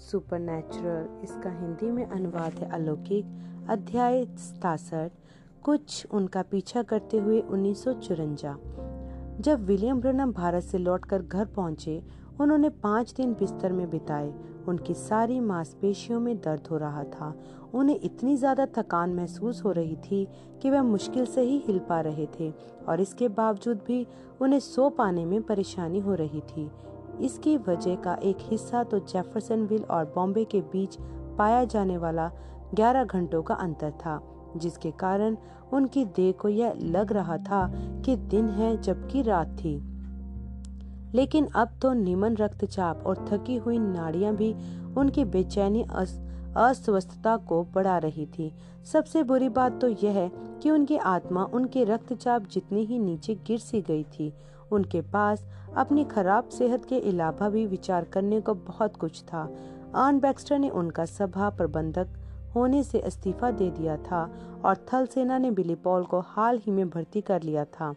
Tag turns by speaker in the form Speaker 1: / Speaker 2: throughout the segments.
Speaker 1: Supernatural. इसका हिंदी में अनुवाद है अलौकिक। अध्याय सतासठ। कुछ उनका पीछा करते हुए उन्नीस जब विलियम ब्रनम भारत से लौटकर घर पहुँचे, उन्होंने पाँच दिन बिस्तर में बिताए। उनकी सारी मांसपेशियों में दर्द हो रहा था। उन्हें इतनी ज़्यादा थकान महसूस हो रही थी कि वह मुश्किल से ही हिल पा रहे थे और इसके बावजूद भी उन्हें सो पाने में परेशानी हो रही थी। इसकी वजह का एक हिस्सा तो जेफरसनविल और बॉम्बे के बीच पाया जाने वाला 11 घंटों का अंतर था, जिसके कारण उनकी देह को यह लग रहा था कि दिन है जबकि रात थी। लेकिन अब तो निमन रक्तचाप और थकी हुई नाड़ियाँ भी उनकी बेचैनी अस्वस्थता को बढ़ा रही थी। सबसे बुरी बात तो यह है कि उनकी आत्मा उनके रक्तचाप जितनी ही नीचे गिर सी गई थी उनके पास अपनी खराब सेहत के अलावा भी विचार करने को बहुत कुछ था। आन बैक्स्टर ने उनका सभा प्रबंधक होने से इस्तीफा दे दिया था और थल सेना ने बिली पॉल को हाल ही में भर्ती कर लिया था।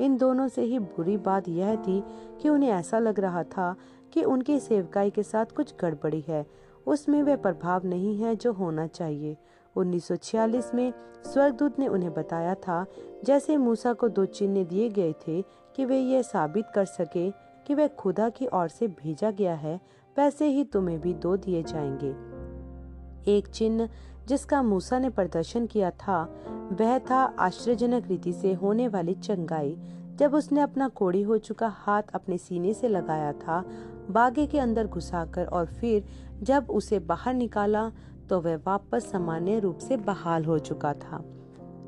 Speaker 1: इन दोनों से ही बुरी बात यह थी कि उन्हें ऐसा लग रहा था कि उनकी सेवकाई के साथ कुछ गड़बड़ी है। उसमें वह प्रभाव नहीं है जो होना चाहिए। 1946 में स्वर्गदूत ने उन्हें बताया था, जैसे मूसा को दो चिन्ह दिए गए थे कि वे यह साबित कर सके कि वह खुदा की ओर से भेजा गया है वैसे ही तुम्हें भी दो दिए जाएँगे। एक चिन्ह जिसका मूसा ने प्रदर्शन किया था, वह था आश्चर्यजनक रीति से होने वाली चंगाई। जब उसने अपना कोड़ी हो चुका हाथ अपने सीने से लगाया था, बागे के अंदर घुसाकर और फिर जब उसे बाहर निकाला तो वह वापस सामान्य रूप से बहाल हो चुका था।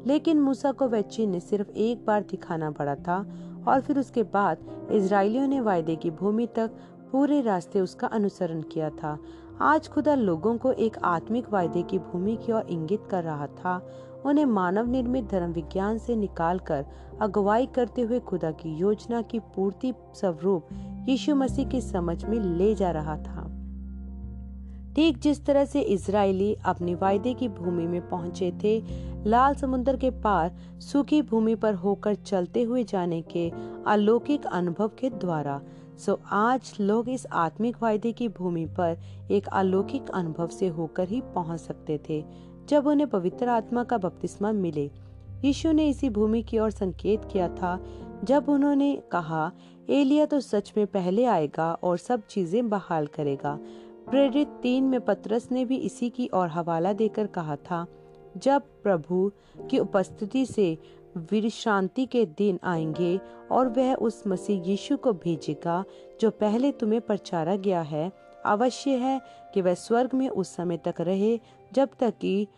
Speaker 1: लेकिन मूसा को वह चिन्ह सिर्फ़ एक बार दिखाना पड़ा था और फिर उसके बाद इसराइलियों ने वायदे की भूमि तक पूरे रास्ते उसका अनुसरण किया था। आज खुदा लोगों को एक आत्मिक वायदे की भूमि की ओर इंगित कर रहा था। उन्हें मानव निर्मित धर्म विज्ञान से निकालकर अगुवाई करते हुए खुदा की योजना की पूर्ति स्वरूप यीशु मसीह की समझ में ले जा रहा था। ठीक जिस तरह से इसराइली अपने वायदे की भूमि में पहुँचे थे, लाल समुद्र के पार सूखी भूमि पर होकर चलते हुए जाने के अलौकिक अनुभव के द्वारा, सो आज लोग इस आत्मिक वायदे की भूमि पर एक अलौकिक अनुभव से होकर ही पहुँच सकते थे, जब उन्हें पवित्र आत्मा का बपतिस्मा मिले। यीशु ने इसी भूमि की ओर संकेत किया था, जब उन्होंने कहा एलिया तो सच में पहले आएगा और सब चीज़ें बहाल करेगा। प्रेरित तीन में पत्रस ने भी इसी की ओर हवाला देकर कहा था, जब प्रभु की उपस्थिति से वीर शांति के दिन आएँगे और वह उस मसीह यीशु को भेजेगा, जो पहले तुम्हें प्रचारा गया है, अवश्य है कि वह स्वर्ग में उस समय तक रहे, जब तक कि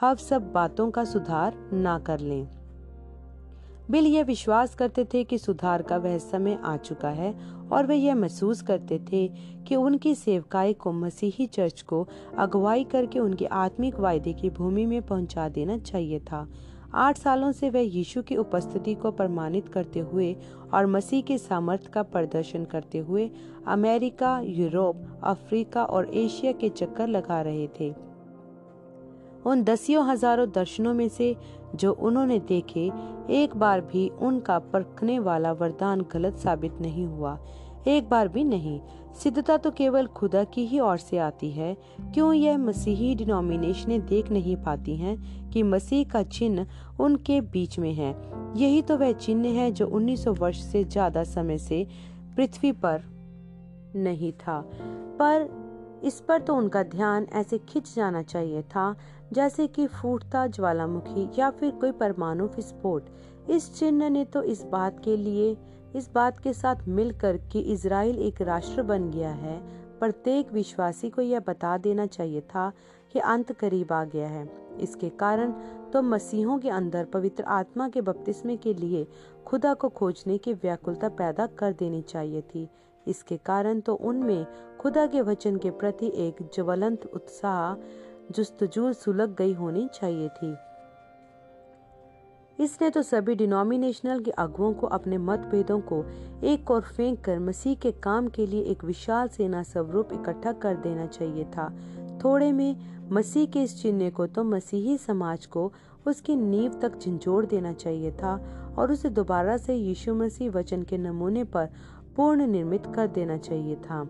Speaker 1: हम सब बातों का सुधार ना कर लें। बिल यह विश्वास करते थे कि सुधार का वह समय आ चुका है और वे यह महसूस करते थे कि उनकी सेवकाई को मसीही चर्च को अगुवाई करके उनके आत्मिक वायदे की भूमि में पहुँचा देना चाहिए था। आठ सालों से वह यीशु की उपस्थिति को प्रमाणित करते हुए और मसीह के सामर्थ्य का प्रदर्शन करते हुए अमेरिका, यूरोप, अफ्रीका और एशिया के चक्कर लगा रहे थे। उन दसियों हज़ारों दर्शनों में से जो उन्होंने देखे, एक बार भी उनका परखने वाला वरदान गलत साबित नहीं हुआ। एक बार भी नहीं, सिद्धता तो केवल खुदा की ही ओर से आती है। क्यों यह मसीही डिनोमिनेशन देख नहीं पाती हैं कि मसीह का चिन्ह उनके बीच में है? यही तो वह चिन्ह है जो 1900 वर्ष से ज़्यादा समय से पृथ्वी पर नहीं था। पर इस पर तो उनका ध्यान ऐसे खिंच जाना चाहिए था। जैसे कि फूटता ज्वालामुखी या फिर कोई परमाणु विस्फोट इस चिन्ह ने तो इस बात के लिए, इस बात के साथ मिलकर कि इसराइल एक राष्ट्र बन गया है। प्रत्येक विश्वासी को यह बता देना चाहिए था कि अंत करीब आ गया है। इसके कारण तो मसीहों के अंदर पवित्र आत्मा के बपतिस्मे के लिए खुदा को खोजने की व्याकुलता पैदा कर देनी चाहिए थी। इसके कारण तो उनमें खुदा के वचन के प्रति एक ज्वलंत उत्साह जुस्तजू सुलग गई होनी चाहिए थी। इसने तो सभी डिनोमिनेशनल के अगुओं को अपने मतभेदों को एक और फेंक कर मसीह के काम के लिए एक विशाल सेना स्वरूप इकट्ठा कर देना चाहिए था। थोड़े में मसीह के इस चिन्ह को तो मसीही समाज को उसकी नींव तक झंझोड़ देना चाहिए था और उसे दोबारा से यीशु मसीह वचन के नमूने पर पूर्ण निर्मित कर देना चाहिए था।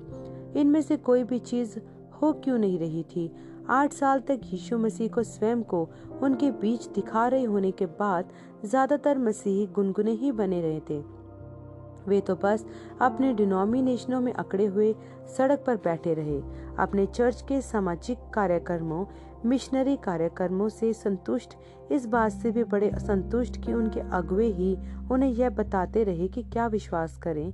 Speaker 1: इनमें से कोई भी चीज़ हो क्यों नहीं रही थी? आठ साल तक यीशु मसीह को स्वयं को उनके बीच दिखा रहे होने के बाद ज़्यादातर मसीही गुनगुने ही बने रहे थे। वे तो बस अपने डिनोमिनेशनों में अकड़े हुए सड़क पर बैठे रहे, अपने चर्च के सामाजिक कार्यक्रमों, मिशनरी कार्यक्रमों से संतुष्ट, इस बात से भी बड़े असंतुष्ट कि उनके अगुए ही उन्हें यह बताते रहे कि क्या विश्वास करें।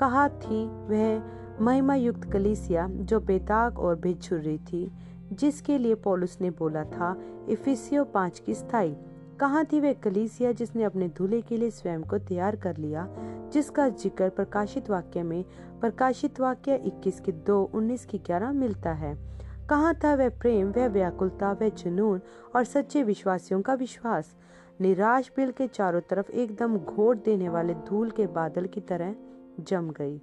Speaker 1: कहा थी वह महिमा युक्त कलीसिया जो बेताक और बेछुर्री थी। जिसके लिए पौलुस ने बोला था, इफिसियो पाँच की स्थायी। कहाँ थी वह कलीसिया जिसने अपने दूल्हे के लिए स्वयं को तैयार कर लिया, जिसका ज़िक्र प्रकाशित वाक्य में, प्रकाशित वाक्य 21 की दो 19 की ग्यारह मिलता है। कहाँ था वह प्रेम, वह व्याकुलता, वह जुनून और सच्चे विश्वासियों का विश्वास? निराश बिल के चारों तरफ़ एकदम घोट देने वाले धूल के बादल की तरह जम गई।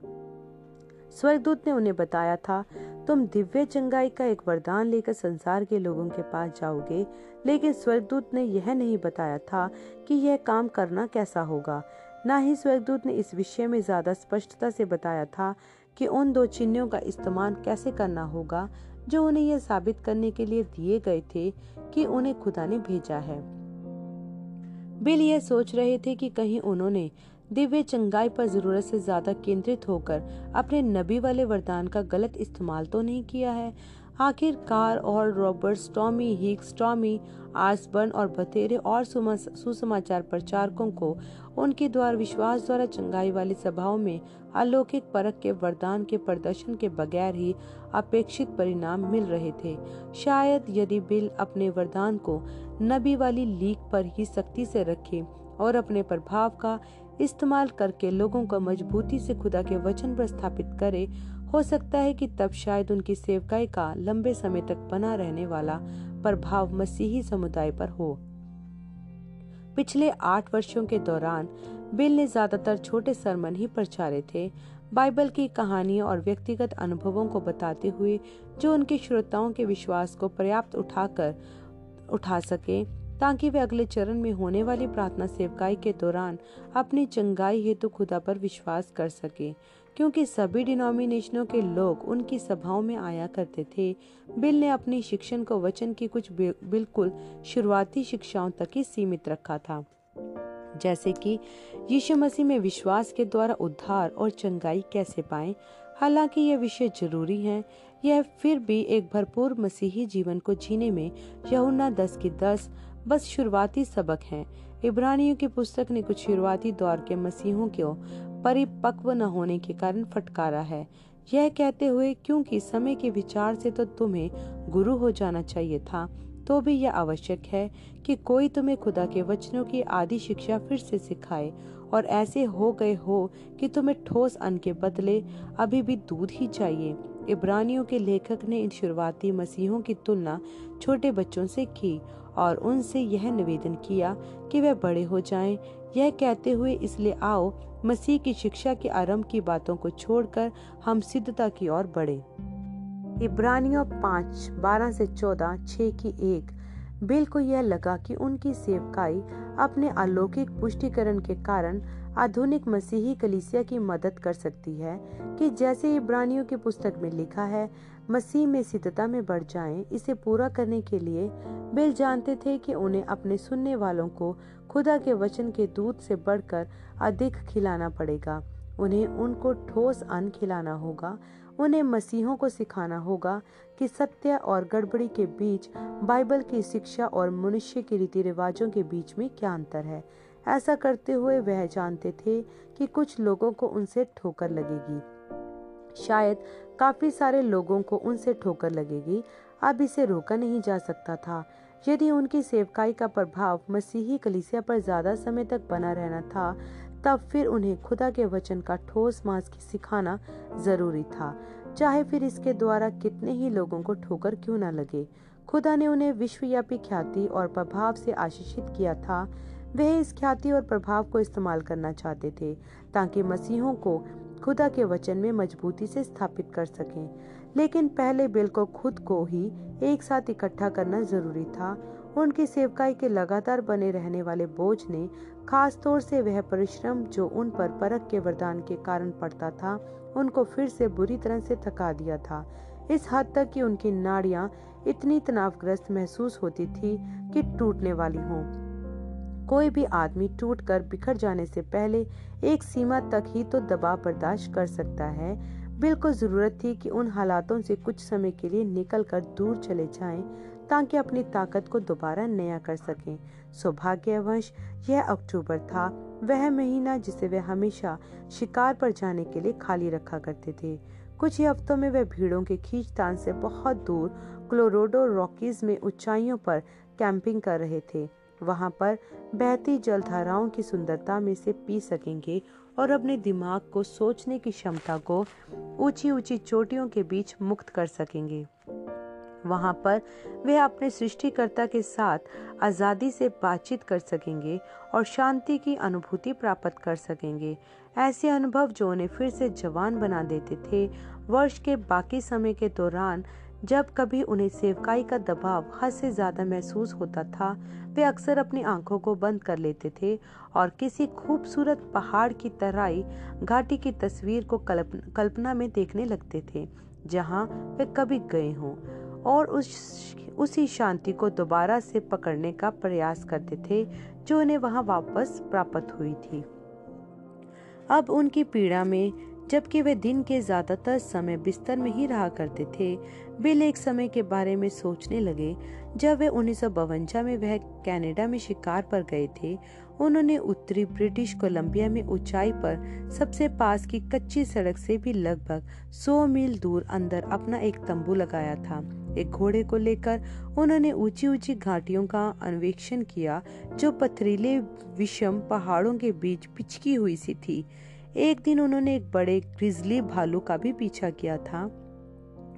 Speaker 1: स्वर्गदूत ने उन्हें बताया था, तुम दिव्य चंगाई का एक वरदान लेकर संसार के लोगों के पास जाओगे, लेकिन स्वर्गदूत ने यह नहीं बताया था कि यह काम करना कैसा होगा। न ही स्वर्गदूत ने इस विषय में ज़्यादा स्पष्टता से बताया था कि उन दो चिन्हों का इस्तेमाल कैसे करना होगा, जो उन्हें यह साबित करने के लिए दिए गए थे कि उन्हें खुदा ने भेजा है। बिल यह सोच रहे थे कि कहीं उन्होंने दिव्य चंगाई पर ज़रूरत से ज़्यादा केंद्रित होकर अपने नबी वाले वरदान का गलत इस्तेमाल तो नहीं किया है। आखिरकार और रॉबर्ट स्टॉमी हिक्स टॉमी आसबर्न और बतेरे और सुसमाचार प्रचारकों को उनके द्वारा विश्वास द्वारा चंगाई वाली सभाओं में अलौकिक परख के वरदान के प्रदर्शन के बगैर ही अपेक्षित परिणाम मिल रहे थे। शायद यदि बिल अपने वरदान को नबी वाली लीक पर ही सख्ती से रखे और अपने प्रभाव का इस्तेमाल करके लोगों को मजबूती से खुदा के वचन पर स्थापित करे। हो सकता है कि तब शायद उनकी सेवकाई का लंबे समय तक बना रहने वाला प्रभाव मसीही समुदाय पर हो। पिछले आठ वर्षों के दौरान बिल ने ज़्यादातर छोटे सरमन ही प्रचारे थे। बाइबल की कहानियों और व्यक्तिगत अनुभवों को बताते हुए जो उनके श्रोताओं के विश्वास को पर्याप्त उठाकर, उठा सके ताकि वे अगले चरण में होने वाली प्रार्थना सेवकाई के दौरान अपनी चंगाई हेतु खुदा पर विश्वास कर सके। क्योंकि सभी डिनोमिनेशनों के लोग उनकी सभाओं में आया करते थे, बिल ने अपनी शिक्षण को वचन की कुछ बिल्कुल शुरुआती शिक्षाओं तक ही सीमित रखा था। जैसे कि यीशु मसीह में विश्वास के द्वारा उद्धार और चंगाई कैसे पाए? हालाँकि यह विषय ज़रूरी है। यह फिर भी एक भरपूर मसीही जीवन को जीने में यहुना दस की दस बस शुरुआती सबक हैं। इब्रानियों की पुस्तक ने कुछ शुरुआती दौर के मसीहों को परिपक्व न होने के कारण फटकारा है। यह कहते हुए, क्योंकि समय के विचार से तो तुम्हें गुरु हो जाना चाहिए था तो भी यह आवश्यक है कि कोई तुम्हें खुदा के वचनों की आदि शिक्षा फिर से सिखाए और ऐसे हो गए हो कि तुम्हें ठोस अन्न के बदले अभी भी दूध ही चाहिए। इब्रानियों के लेखक ने इन शुरुआती मसीहों की तुलना छोटे बच्चों से की और उनसे यह निवेदन किया कि वे बड़े हो जाएँ, यह कहते हुए इसलिए आओ मसीह की शिक्षा के आरंभ की बातों को छोड़कर हम सिद्धता की ओर बढ़े। इब्रानियों पाँच बारह से चौदह छह की एक। बिल को यह लगा कि उनकी सेवकाई अपने अलौकिक पुष्टिकरण के कारण आधुनिक मसीही कलीसिया की मदद कर सकती है कि जैसे इब्रानियों की पुस्तक में लिखा है मसीह में सिद्धता में बढ़ जाएँ, इसे पूरा करने के लिए बिल जानते थे कि उन्हें अपने सुनने वालों को खुदा के वचन के दूध से बढ़कर अधिक खिलाना पड़ेगा। उन्हें उनको ठोस अन्न खिलाना होगा उन्हें मसीहों को सिखाना होगा कि सत्य और गड़बड़ी के बीच बाइबल की शिक्षा और मनुष्य के रीति रिवाजों के बीच में क्या अंतर है? ऐसा करते हुए वह जानते थे कि कुछ लोगों को उनसे ठोकर लगेगी। शायद काफ़ी सारे लोगों को उनसे ठोकर लगेगी। अब इसे रोका नहीं जा सकता था। यदि उनकी सेवकाई का प्रभाव मसीही कलिसिया पर ज़्यादा समय तक बना रहना था, तब फिर उन्हें खुदा के वचन का ठोस मांस सिखाना ज़रूरी था। चाहे फिर इसके द्वारा कितने ही लोगों को ठोकर क्यों न लगे। खुदा ने उन्हें विश्वव्यापी ख्याति और प्रभाव से आशीषित किया था। वह इस ख्याति और प्रभाव को इस्तेमाल करना चाहते थे, ताकि मसीहों को खुदा के वचन में मजबूती से स्थापित कर सकें। लेकिन पहले बिल को खुद को ही एक साथ इकट्ठा करना ज़रूरी था। उनकी सेवकाई के लगातार बने रहने वाले बोझ ने, खास तौर से वह परिश्रम जो उन पर परख के वरदान के कारण पड़ता था, उनको फिर से बुरी तरह से थका दिया था। इस हद तक कि उनकी नाड़ियाँ इतनी तनावग्रस्त महसूस होती थी कि टूटने वाली हों। कोई भी आदमी टूटकर बिखर जाने से पहले एक सीमा तक ही तो दबाव बर्दाश्त कर सकता है। बिल्कुल ज़रूरत थी कि उन हालातों से कुछ समय के लिए निकलकर दूर चले जाएँ, ताकि अपनी ताकत को दोबारा नया कर सकें। सौभाग्यवश, यह अक्टूबर था, वह महीना जिसे वे हमेशा शिकार पर जाने के लिए खाली रखा करते थे। कुछ ही हफ्तों में वे भीड़ों के खींचतान से बहुत दूर क्लोरोडो रॉकीज में ऊंचाइयों पर कैंपिंग कर रहे थे। वहाँ पर बहती जलधाराओं की सुंदरता में से पी सकेंगे और अपने दिमाग को सोचने की क्षमता को ऊँची ऊँची चोटियों के बीच मुक्त कर सकेंगे। वहाँ पर वे अपने सृष्टिकर्ता के साथ आज़ादी से बातचीत कर सकेंगे और शांति की अनुभूति प्राप्त कर सकेंगे। ऐसे अनुभव जो उन्हें फिर से जवान बना देते थे, वर्ष के बाकी समय के दौरान जब कभी उन्हें सेवकाई का दबाव हद से ज़्यादा महसूस होता था, वे अक्सर अपनी आँखों को बंद कर लेते थे और किसी खूबसूरत पहाड़ की तराई घाटी की तस्वीर को कल्पना में देखने लगते थे, जहाँ वे कभी गए हों और उस, उसी शांति को दोबारा से पकड़ने का प्रयास करते थे, जो उन्हें वहाँ वापस प्राप्त हुई थी। अब उनकी पीड़ा में जबकि वे दिन के ज़्यादातर समय बिस्तर में ही रहा करते थे। बिल एक समय के बारे में सोचने लगे। जब वे उन्नीस में वह कनाडा में शिकार पर गए थे, उन्होंने उत्तरी ब्रिटिश कोलंबिया में ऊंचाई पर सबसे पास की कच्ची सड़क से भी लगभग 100 मील दूर अंदर अपना एक तंबू लगाया था। एक घोड़े को लेकर उन्होंने ऊँची ऊँची घाटियों का अन्वेषण किया, जो पथरीले विषम पहाड़ों के बीच पिचकी हुई सी थी। एक दिन उन्होंने एक बड़े ग्रिजली भालू का भी पीछा किया था।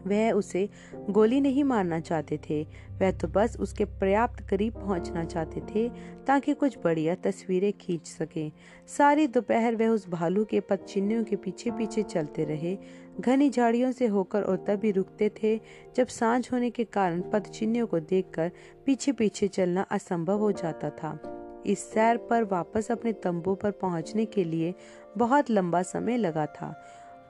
Speaker 1: वह उसे गोली नहीं मारना चाहते थे। वह तो बस उसके पर्याप्त करीब पहुँचना चाहते थे ताकि कुछ बढ़िया तस्वीरें खींच सके। सारी दोपहर वह उस भालू के पदचिन्हों के पीछे पीछे चलते रहे। घनी झाड़ियों से होकर और तभी रुकते थे जब साँझ होने के कारण पदचिन्हों को देखकर पीछे पीछे चलना असंभव हो जाता था। इस सैर पर वापस अपने तंबू पर पहुँचने के लिए बहुत लंबा समय लगा था।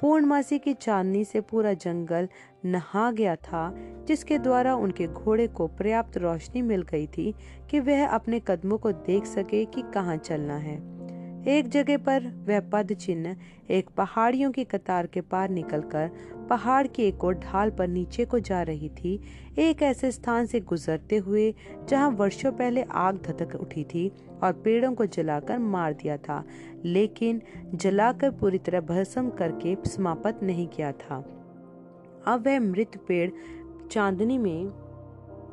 Speaker 1: पूर्णमासी की चांदनी से पूरा जंगल नहा गया था, जिसके द्वारा उनके घोड़े को पर्याप्त रोशनी मिल गई थी कि वह अपने कदमों को देख सके कि कहाँ चलना है। एक जगह पर वह पद चिन्ह एक पहाड़ियों की कतार के पार निकलकर पहाड़ की एक और ढाल पर नीचे को जा रही थी। एक ऐसे स्थान से गुजरते हुए जहाँ वर्षों पहले आग धधक उठी थी और पेड़ों को जलाकर मार दिया था, लेकिन जलाकर पूरी तरह भस्म करके समाप्त नहीं किया था। अब वह मृत पेड़ चांदनी में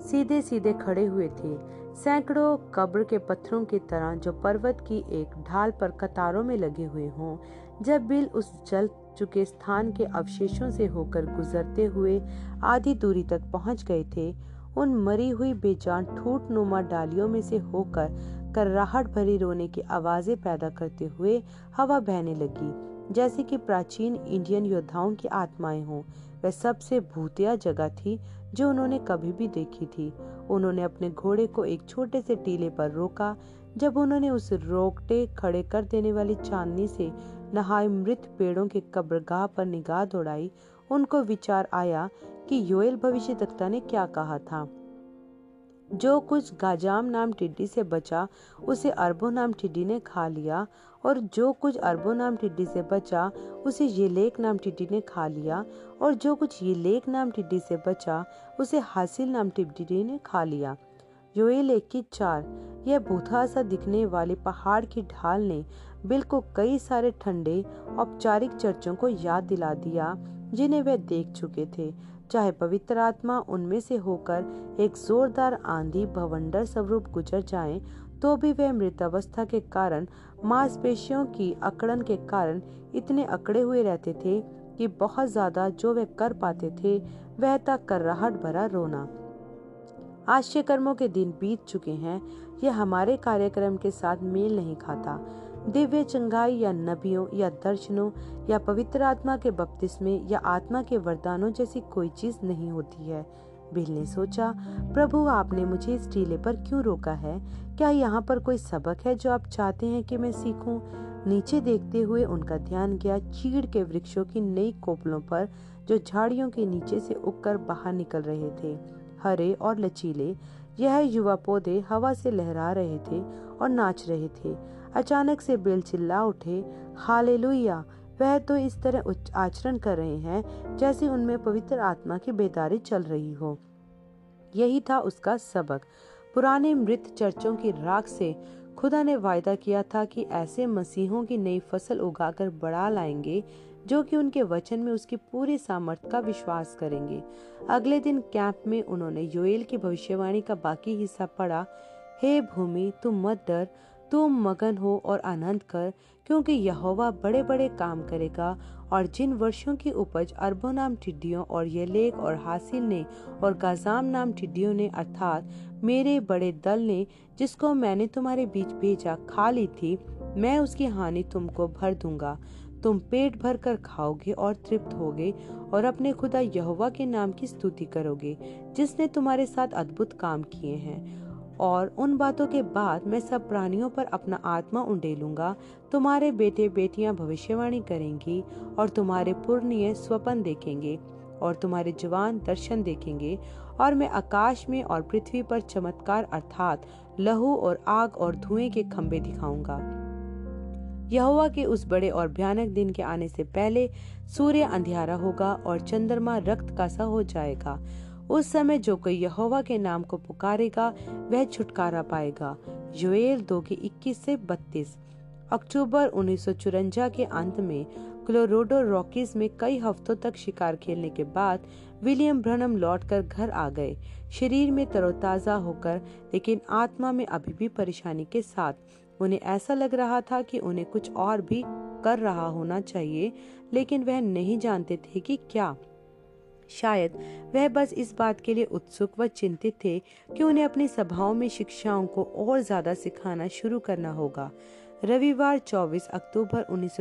Speaker 1: सीधे सीधे खड़े हुए थे। सैकड़ों कब्र के पत्थरों की तरह जो पर्वत की एक ढाल पर कतारों में लगे हुए हों, जब बिल उस जल चुके स्थान के अवशेषों से होकर गुजरते हुए आधी दूरी तक पहुँच गए थे, उन मरी हुई बेजान ठूट नुमा डालियों में से होकर कर्राहट भरी रोने की आवाज़ें पैदा करते हुए हवा बहने लगी, जैसे कि प्राचीन इंडियन योद्धाओं की आत्माएँ हों। वह सबसे भूतिया जगह थी जो उन्होंने कभी भी देखी थी। उन्होंने अपने घोड़े को एक छोटे से टीले पर रोका, जब उन्होंने उस रोकटे खड़े कर देने वाली चांदनी से नहाए मृत पेड़ों के कब्रगाह पर निगाह दौड़ाई। उनको विचार आया कि योएल भविष्य तत्ता ने क्या कहा था। जो कुछ गाजाम नाम टिड्डी से बचा, उसे अरबो नाम टिड्डी ने खा लिया, और जो कुछ अरबो नाम टिड्डी से बचा, उसे ये लेक नाम टिड्डी ने खा लिया, और जो कुछ ये लेक नाम टिड्डी से बचा, उसे हासिल नाम टिड्डी ने खा लिया। योएल एक की चार, यह भूथा सा दिखने वाले पहाड़ की ढाल ने बिल को कई सारे ठंडे, औपचारिक चर्चों को याद दिला दिया, जिन्हें वे देख चुके थे। चाहे पवित्र आत्मा उनमें से होकर एक जोरदार आंधी भवंडर स्वरूप गुजर जाए तो भी वे मृतावस्था के कारण, मांसपेशियों की अकड़न के कारण इतने अकड़े हुए रहते थे कि बहुत ज़्यादा जो वे कर पाते थे, वह तक कर्राहट भरा रोना। आश्चर्य कर्मों के दिन बीत चुके हैं, यह हमारे कार्यक्रम के साथ मेल नहीं खाता। दिव्य चंगाई या नबियों या दर्शनों या पवित्र आत्मा के बपतिस्मे या आत्मा के वरदानों जैसी कोई चीज़ नहीं होती है। बिल ने सोचा, प्रभु, आपने मुझे इस टीले पर क्यों रोका है? क्या यहाँ पर कोई सबक है जो आप चाहते हैं कि मैं सीखूं? नीचे देखते हुए उनका ध्यान गया चीड़ के वृक्षों की नई कोपलों पर, जो झाड़ियों के नीचे से उगकर बाहर निकल रहे थे। हरे और लचीले, यह युवा पौधे हवा से लहरा रहे थे और नाच रहे थे। अचानक से बेल चिल्ला उठे हाले वह तो इस तरह आचरण कर रहे हैं जैसे उनमें पवित्र आत्मा की बेदारी चल रही हो। यही था उसका सबक। पुराने मृत चर्चों की राख से खुदा ने वायदा किया था कि ऐसे मसीहों की नई फ़सल उगाकर बढ़ा लाएँगे, जो कि उनके वचन में उसकी पूरी सामर्थ्य का विश्वास करेंगे। अगले दिन कैंप में उन्होंने योएल की भविष्यवाणी का बाकी हिस्सा पढ़ा, हे भूमि तुम मत डर तुम मगन हो और आनंद कर, क्योंकि यहोवा बड़े बड़े काम करेगा और जिन वर्षों की उपज अरबों नाम टिड्डियों और लेक और हासिल ने और गाजाम नाम टिड्डियों ने अर्थात मेरे बड़े दल ने, जिसको मैंने तुम्हारे बीच भेजा, खा ली थी, मैं उसकी हानि तुमको भर दूँगा। तुम पेट भर कर खाओगे और तृप्त होगे और अपने खुदा यहोवा के नाम की स्तुति करोगे, जिसने तुम्हारे साथ अद्भुत काम किए हैं। और उन बातों के बाद मैं सब प्राणियों पर अपना आत्मा उंडेलूँगा। तुम्हारे बेटे बेटियाँ भविष्यवाणी करेंगी और तुम्हारे पुर्णीय स्वपन देखेंगे और तुम्हारे जवान दर्शन देखेंगे। और मैं आकाश में और पृथ्वी पर चमत्कार अर्थात लहू और आग और धुएँ के खंबे दिखाऊँगा। यहोवा के उस बड़े और भयानक दिन के आने से पहले सूर्य अंधियारा होगा और चंद्रमा रक्त का सा हो जाएगा। उस समय जो कोई यहोवा के नाम को पुकारेगा, वह छुटकारा पाएगा। योएल दो की इक्कीस से बत्तीस। अक्टूबर उन्नीस के अंत में क्लोरोडो रॉकीज में कई हफ्तों तक शिकार खेलने के बाद विलियम ब्रनम लौटकर घर आ गए। शरीर में तरोताजा होकर, लेकिन आत्मा में अभी भी परेशानी के साथ। उन्हें ऐसा लग रहा था कि उन्हें कुछ और भी कर रहा होना चाहिए, लेकिन वह नहीं जानते थे कि क्या। शायद वह बस इस बात के लिए उत्सुक व चिंतित थे कि उन्हें अपनी सभाओं में शिक्षाओं को और ज़्यादा सिखाना शुरू करना होगा। रविवार 24 अक्टूबर उन्नीस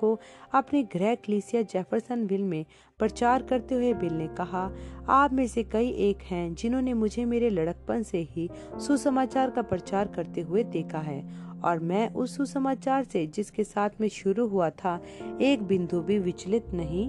Speaker 1: को अपने गृह क्लीसिया जेफरसन विल में प्रचार करते हुए बिल ने कहा, आप में से कई एक हैं जिन्होंने मुझे मेरे लड़कपन से ही सुसमाचार का प्रचार करते हुए देखा है, और मैं उस सुसमाचार से जिसके साथ में शुरू हुआ था, एक बिंदु भी विचलित नहीं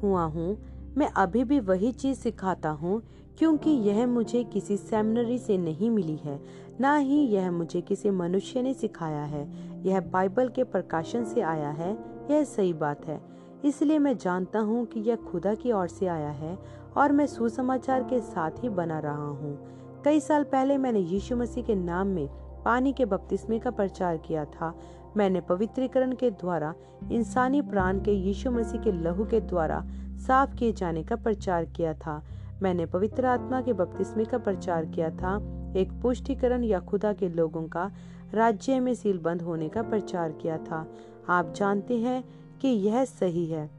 Speaker 1: हुआ हूँ। मैं अभी भी वही चीज़ सिखाता हूँ, क्योंकि यह मुझे किसी सेमिनरी से नहीं मिली है, ना ही यह मुझे किसी मनुष्य ने सिखाया है। यह बाइबल के प्रकाशन से आया है, यह सही बात है। इसलिए मैं जानता हूँ कि यह खुदा की ओर से आया है, और मैं सुसमाचार के साथ ही बना रहा हूँ। कई साल पहले मैंने यीशु मसीह के नाम में पानी के बपतिस्मे का प्रचार किया था। मैंने पवित्रीकरण के द्वारा, इंसानी प्राण के यीशु मसीह के लहू के द्वारा साफ़ किए जाने का प्रचार किया था। मैंने पवित्र आत्मा के बपतिस्मे का प्रचार किया था। एक पुष्टिकरण या खुदा के लोगों का, राज्य में सील बंद होने का प्रचार किया था। आप जानते हैं कि यह सही है।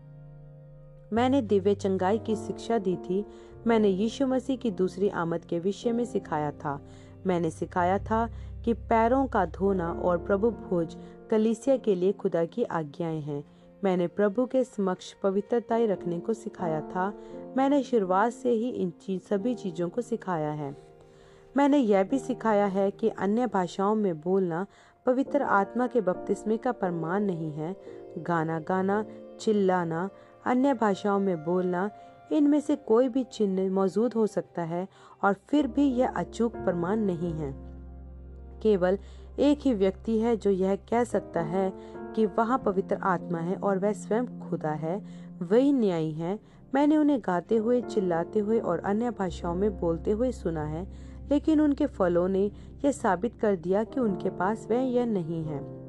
Speaker 1: मैंने दिव्य चंगाई की शिक्षा दी थी। मैंने यीशु मसीह की दूसरी आमद के विषय में सिखाया था। मैंने सिखाया था कि पैरों का धोना और प्रभु भोज कलिसिया के लिए खुदा की आज्ञाएँ हैं। मैंने प्रभु के समक्ष पवित्रताएँ रखने को सिखाया था। मैंने शुरुआत से ही इन चीज़, सभी चीज़ों को सिखाया है। मैंने यह भी सिखाया है कि अन्य भाषाओं में बोलना पवित्र आत्मा के बपतिस्मे का प्रमाण नहीं है। गाना गाना, चिल्लाना, अन्य भाषाओं में बोलना, इनमें से कोई भी चिन्ह मौजूद हो सकता है और फिर भी यह अचूक प्रमाण नहीं है। केवल एक ही व्यक्ति है जो यह कह सकता है कि वहाँ पवित्र आत्मा है और वह स्वयं खुदा है, वही न्यायी है। मैंने उन्हें गाते हुए, चिल्लाते हुए और अन्य भाषाओं में बोलते हुए सुना है, लेकिन उनके फलों ने यह साबित कर दिया कि उनके पास वह यह नहीं है।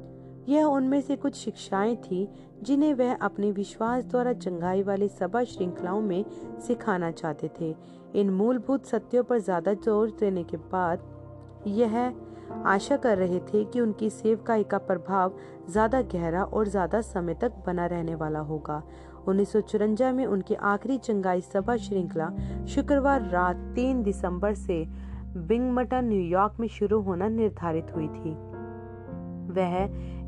Speaker 1: यह उनमें से कुछ शिक्षाएँ थी, जिन्हें वह अपने विश्वास द्वारा चंगाई वाली सभा श्रृंखलाओं में सिखाना चाहते थे। इन मूलभूत सत्यों पर ज़्यादा ज़ोर देने के बाद यह आशा कर रहे थे कि उनकी सेवकाई का प्रभाव ज़्यादा गहरा और ज़्यादा समय तक बना रहने वाला होगा। उन्नीस में उनकी आखिरी चंगाई सभा श्रृंखला शुक्रवार रात तीन दिसंबर से बिंगमटन न्यूयॉर्क में शुरू होना निर्धारित हुई थी। वह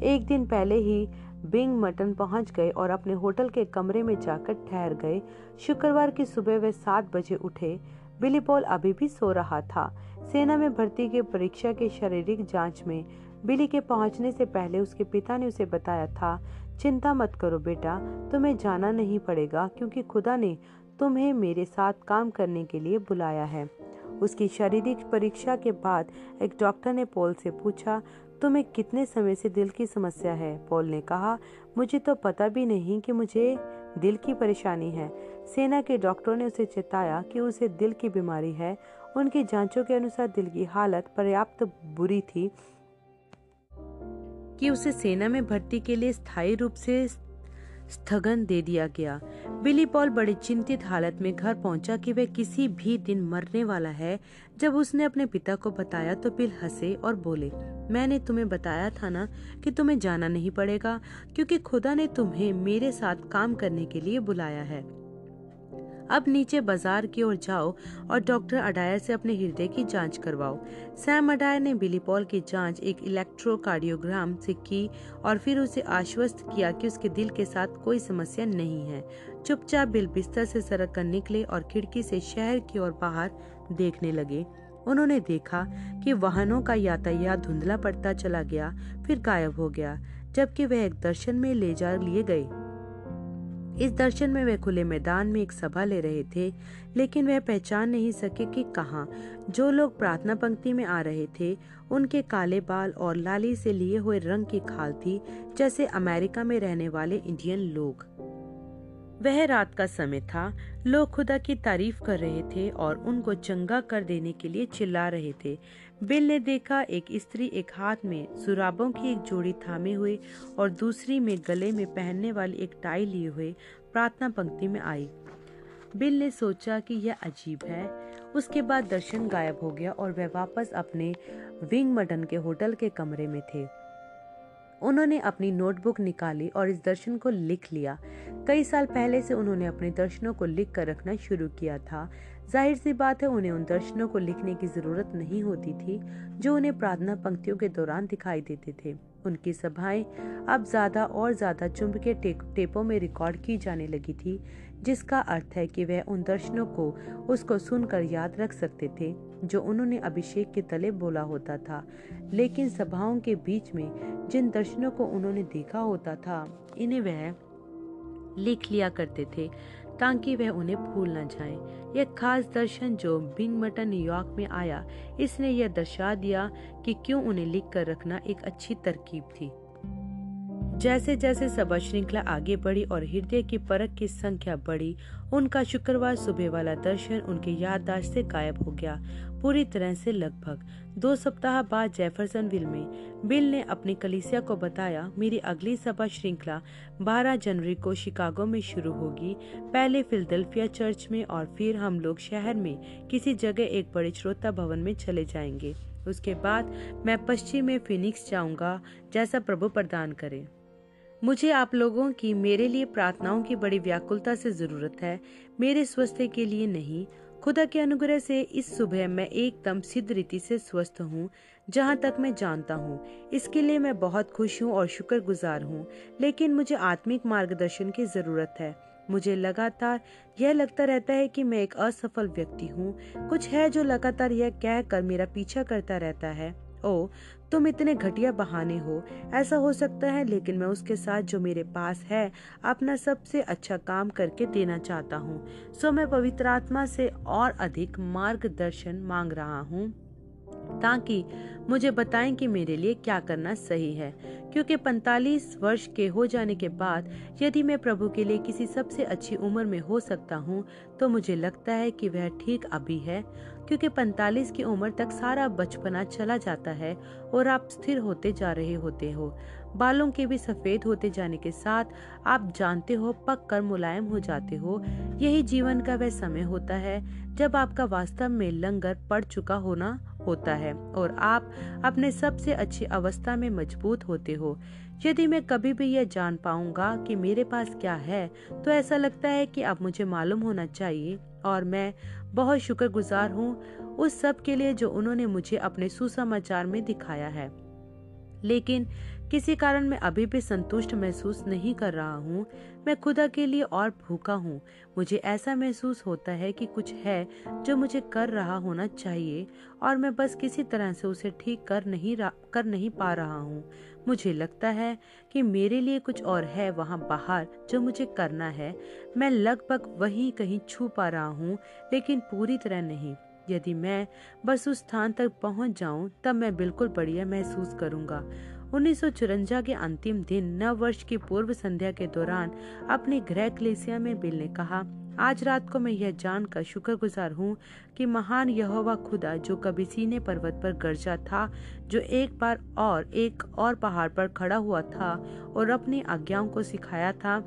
Speaker 1: एक दिन पहले ही बिंग मटन पहुँच गए और अपने होटल के कमरे में जाकर ठहर गए। शुक्रवार की सुबह वे सात बजे उठे। बिली पॉल अभी भी सो रहा था। सेना में भर्ती के परीक्षा के शारीरिक जाँच में बिली के पहुँचने से पहले उसके पिता ने उसे बताया था, चिंता मत करो बेटा, तुम्हें जाना नहीं पड़ेगा क्योंकि खुदा ने तुम्हें मेरे साथ काम करने के लिए बुलाया है। उसकी शारीरिक परीक्षा के बाद एक डॉक्टर ने पॉल से पूछा, तुम्हें कितने समय से दिल की समस्या है? पॉल ने कहा, मुझे तो पता भी नहीं कि मुझे दिल की परेशानी है। सेना के डॉक्टरों ने उसे चेताया कि उसे दिल की बीमारी है उनकी जांचों के अनुसार दिल की हालत पर्याप्त बुरी थी कि उसे सेना में भर्ती के लिए स्थायी रूप से स्थगन दे दिया गया। बिली पॉल बड़ी चिंतित हालत में घर पहुँचा कि वह किसी भी दिन मरने वाला है। जब उसने अपने पिता को बताया तो बिल हंसे और बोले, मैंने तुम्हें बताया था ना कि तुम्हें जाना नहीं पड़ेगा, क्योंकि खुदा ने तुम्हें मेरे साथ काम करने के लिए बुलाया है। अब नीचे बाज़ार की ओर जाओ और डॉक्टर अडायर से अपने हृदय की जाँच करवाओ। सैम अडायर ने बिली पॉल की जाँच एक इलेक्ट्रोकार्डियोग्राम से की और फिर उसे आश्वस्त किया कि उसके दिल के साथ कोई समस्या नहीं है। चुपचाप बिल बिस्तर से सरक कर निकले और खिड़की से शहर की ओर बाहर देखने लगे। उन्होंने देखा कि वाहनों का यातायात धुंधला पड़ता चला गया, फिर गायब हो गया, जबकि वह एक दर्शन में ले जा लिए गए। इस दर्शन में वे खुले मैदान में एक सभा ले रहे थे, लेकिन वह पहचान नहीं सके कि कहा। जो लोग प्रार्थना पंक्ति में आ रहे थे, उनके काले बाल और लाली से लिए हुए रंग की खाल थी, जैसे अमेरिका में रहने वाले इंडियन लोग। वह रात का समय था, लोग खुदा की तारीफ़ कर रहे थे और उनको चंगा कर देने के लिए चिल्ला रहे थे। बिल ने देखा, एक स्त्री एक हाथ में सुराबों की एक जोड़ी थामे हुए और दूसरी में गले में पहनने वाली एक टाई लिए हुए प्रार्थना पंक्ति में आई। बिल ने सोचा कि यह अजीब है। उसके बाद दर्शन गायब हो गया और वह वापस अपने विंग मटन के होटल के कमरे में थे। उन्होंने अपनी नोटबुक निकाली और इस दर्शन को लिख लिया। कई साल पहले से उन्होंने अपने दर्शनों को लिख कर रखना शुरू किया था। ज़ाहिर सी बात है, उन्हें उन दर्शनों को लिखने की ज़रूरत नहीं होती थी, जो उन्हें प्रार्थना पंक्तियों के दौरान दिखाई देते थे। उनकी सभाएँ अब ज़्यादा और ज़्यादा चुंबकीय टेपों में रिकॉर्ड की जाने लगी थी, जिसका अर्थ है कि वह उन दर्शनों को, उसको सुनकर याद रख सकते थे, जो उन्होंने अभिषेक के तले बोला होता था। लेकिन सभाओं के बीच में जिन दर्शनों को उन्होंने देखा होता था, इन्हें वह लिख लिया करते थे ताकि वह उन्हें भूल न जाए। यह खास दर्शन जो बिंग मटन न्यूयॉर्क में आया, इसने यह दर्शा दिया कि क्यों उन्हें लिख कर रखना एक अच्छी तरकीब थी। जैसे जैसे सभा श्रृंखला आगे बढ़ी और हृदय की परख की संख्या बढ़ी, उनका शुक्रवार सुबह वाला दर्शन उनके याददाश्त से गायब हो गया पूरी तरह से लगभग दो सप्ताह बाद जेफरसनविल में बिल ने अपनी कलिसिया को बताया, मेरी अगली सभा श्रृंखला 12 जनवरी को शिकागो में शुरू होगी। पहले फिलडेल्फिया चर्च में और फिर हम लोग शहर में किसी जगह एक बड़े श्रोता भवन में चले जाएँगे। उसके बाद मैं पश्चिम में फिनिक्स जाऊँगा, जैसा प्रभु प्रदान करे। मुझे आप लोगों की मेरे लिए प्रार्थनाओं की बड़ी व्याकुलता से ज़रूरत है। मेरे स्वास्थ्य के लिए नहीं खुदा के अनुग्रह से इस सुबह मैं एकदम सिद्ध रीति से स्वस्थ हूँ, जहाँ तक मैं जानता हूँ। इसके लिए मैं बहुत खुश हूँ और शुक्र गुजार हूँ, लेकिन मुझे आत्मिक मार्गदर्शन की ज़रूरत है। मुझे लगातार यह लगता रहता है कि मैं एक असफल व्यक्ति हूँ। कुछ है जो लगातार यह कह कर मेरा पीछा करता रहता है। ओ, तुम इतने घटिया बहाने हो। ऐसा हो सकता है, लेकिन मैं उसके साथ जो मेरे पास है, अपना सबसे अच्छा काम करके देना चाहता हूँ। सो मैं पवित्र आत्मा से और अधिक मार्गदर्शन मांग रहा हूँ, ताकि मुझे बताएँ कि मेरे लिए क्या करना सही है। क्योंकि 45 वर्ष के हो जाने के बाद, यदि मैं प्रभु के लिए किसी सबसे अच्छी उम्र में हो सकता हूँ तो मुझे लगता है कि वह ठीक अभी है। क्योंकि 45 की उम्र तक सारा बचपना चला जाता है और आप स्थिर होते जा रहे होते हो। बालों के भी सफ़ेद होते जाने के साथ आप जानते हो पक कर मुलायम हो जाते हो। यही जीवन का वह समय होता है जब आपका वास्तव में लंगर पड़ चुका होना होता है और आप अपने सबसे अच्छी अवस्था में मज़बूत होते हो। यदि मैं कभी भी यह जान पाऊँगा कि मेरे पास क्या है तो ऐसा लगता है कि अब मुझे मालूम होना चाहिए और मैं बहुत शुक्रगुजार हूँ उस सब के लिए जो उन्होंने मुझे अपने सुसमाचार में दिखाया है। लेकिन किसी कारण मैं अभी भी संतुष्ट महसूस नहीं कर रहा हूँ। मैं खुदा के लिए और भूखा हूँ। मुझे ऐसा महसूस होता है कि कुछ है जो मुझे कर रहा होना चाहिए और मैं बस किसी तरह से उसे ठीक कर नहीं कर नहीं पा रहा हूँ। मुझे लगता है कि मेरे लिए कुछ और है वहाँ बाहर जो मुझे करना है। मैं लगभग वही कहीं छू पा रहा हूँ, लेकिन पूरी तरह नहीं। यदि मैं बस उस स्थान तक पहुँच जाऊँ, तब मैं बिल्कुल बढ़िया महसूस करूँगा। उन्नीस के अंतिम दिन नव वर्ष की पूर्व संध्या के दौरान अपने गृह क्लेसिया में बिल ने कहा, आज रात को मैं यह जानकर शुक्रगुजार हूँ कि महान यहोवा खुदा, जो कभी सीने पर्वत पर गर्जा था, जो एक बार और एक और पहाड़ पर खड़ा हुआ था और अपनी आज्ञाओं को सिखाया था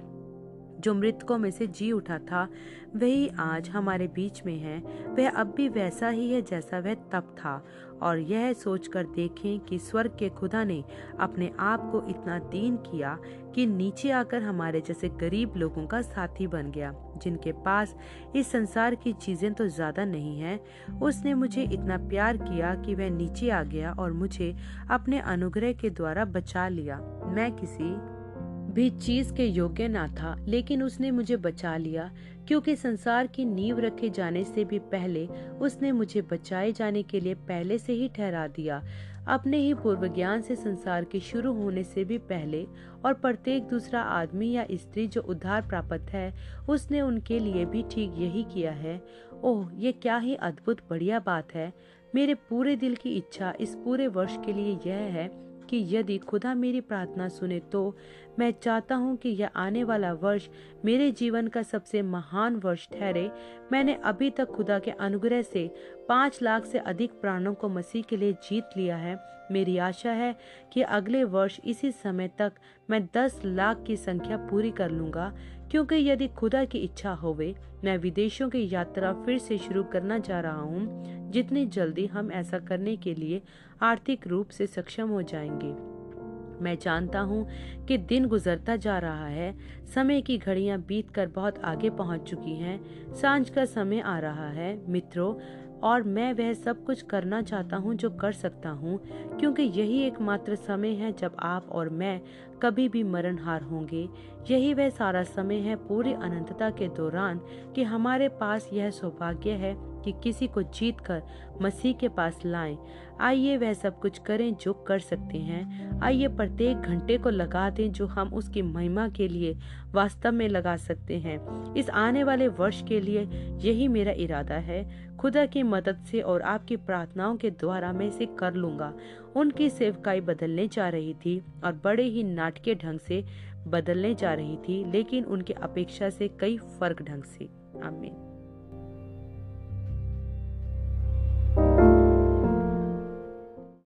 Speaker 1: जो मृतकों में से जी उठा था, वही आज हमारे बीच में है। वह अब भी वैसा ही है जैसा वह तब था। और यह सोचकर देखें कि स्वर्ग के खुदा ने अपने आप को इतना दीन किया कि नीचे आकर हमारे जैसे गरीब लोगों का साथी बन गया, जिनके पास इस संसार की चीज़ें तो ज़्यादा नहीं है। उसने मुझे इतना प्यार किया कि वह नीचे आ गया और मुझे अपने अनुग्रह के द्वारा बचा लिया। मैं किसी भी चीज़ के योग्य ना था, लेकिन उसने मुझे बचा लिया, क्योंकि संसार की नींव रखे जाने से भी पहले उसने मुझे बचाए जाने के लिए पहले से ही ठहरा दिया। अपने ही पूर्व ज्ञान से संसार के शुरू होने से भी पहले और प्रत्येक दूसरा आदमी या स्त्री जो उद्धार प्राप्त है, उसने उनके लिए भी ठीक यही किया है। ओह, ये क्या ही अद्भुत, बढ़िया बात है। मेरे पूरे दिल की इच्छा इस पूरे वर्ष के लिए यह है कि यदि खुदा मेरी प्रार्थना सुने तो मैं चाहता हूँ कि यह आने वाला वर्ष मेरे जीवन का सबसे महान वर्ष ठहरे। मैंने अभी तक खुदा के अनुग्रह से पाँच लाख से अधिक प्राणों को मसीह के लिए जीत लिया है। मेरी आशा है कि अगले वर्ष इसी समय तक मैं दस लाख की संख्या पूरी कर लूँगा, क्योंकि यदि खुदा की इच्छा होवे, मैं विदेशों की यात्रा फिर से शुरू करना चाह रहा हूँ। जितनी जल्दी हम ऐसा करने के लिए आर्थिक रूप से सक्षम हो जाएँगे। मैं जानता हूँ कि दिन गुजरता जा रहा है, समय की घड़ियाँ बीतकर बहुत आगे पहुँच चुकी हैं, साँझ का समय आ रहा है, मित्रों, और मैं वह सब कुछ करना चाहता हूँ जो कर सकता हूँ, क्योंकि यही एकमात्र समय है जब आप और मैं कभी भी मरणहार होंगे। यही वह सारा समय है पूरी अनंतता के दौरान कि हमारे पास यह सौभाग्य है कि किसी को जीत कर मसीह के पास लाएँ। आइए वह सब कुछ करें जो कर सकते हैं। आइए प्रत्येक घंटे को लगा दें जो हम उसकी महिमा के लिए वास्तव में लगा सकते हैं। इस आने वाले वर्ष के लिए यही मेरा इरादा है। खुदा की मदद से और आपकी प्रार्थनाओं के द्वारा मैं इसे कर लूँगा। उनकी सेवकाई बदलने जा रही थी और बड़े ही नाटकीय ढंग से बदलने जा रही थी, लेकिन उनकी अपेक्षा से कई फ़र्क ढंग से। आमीन।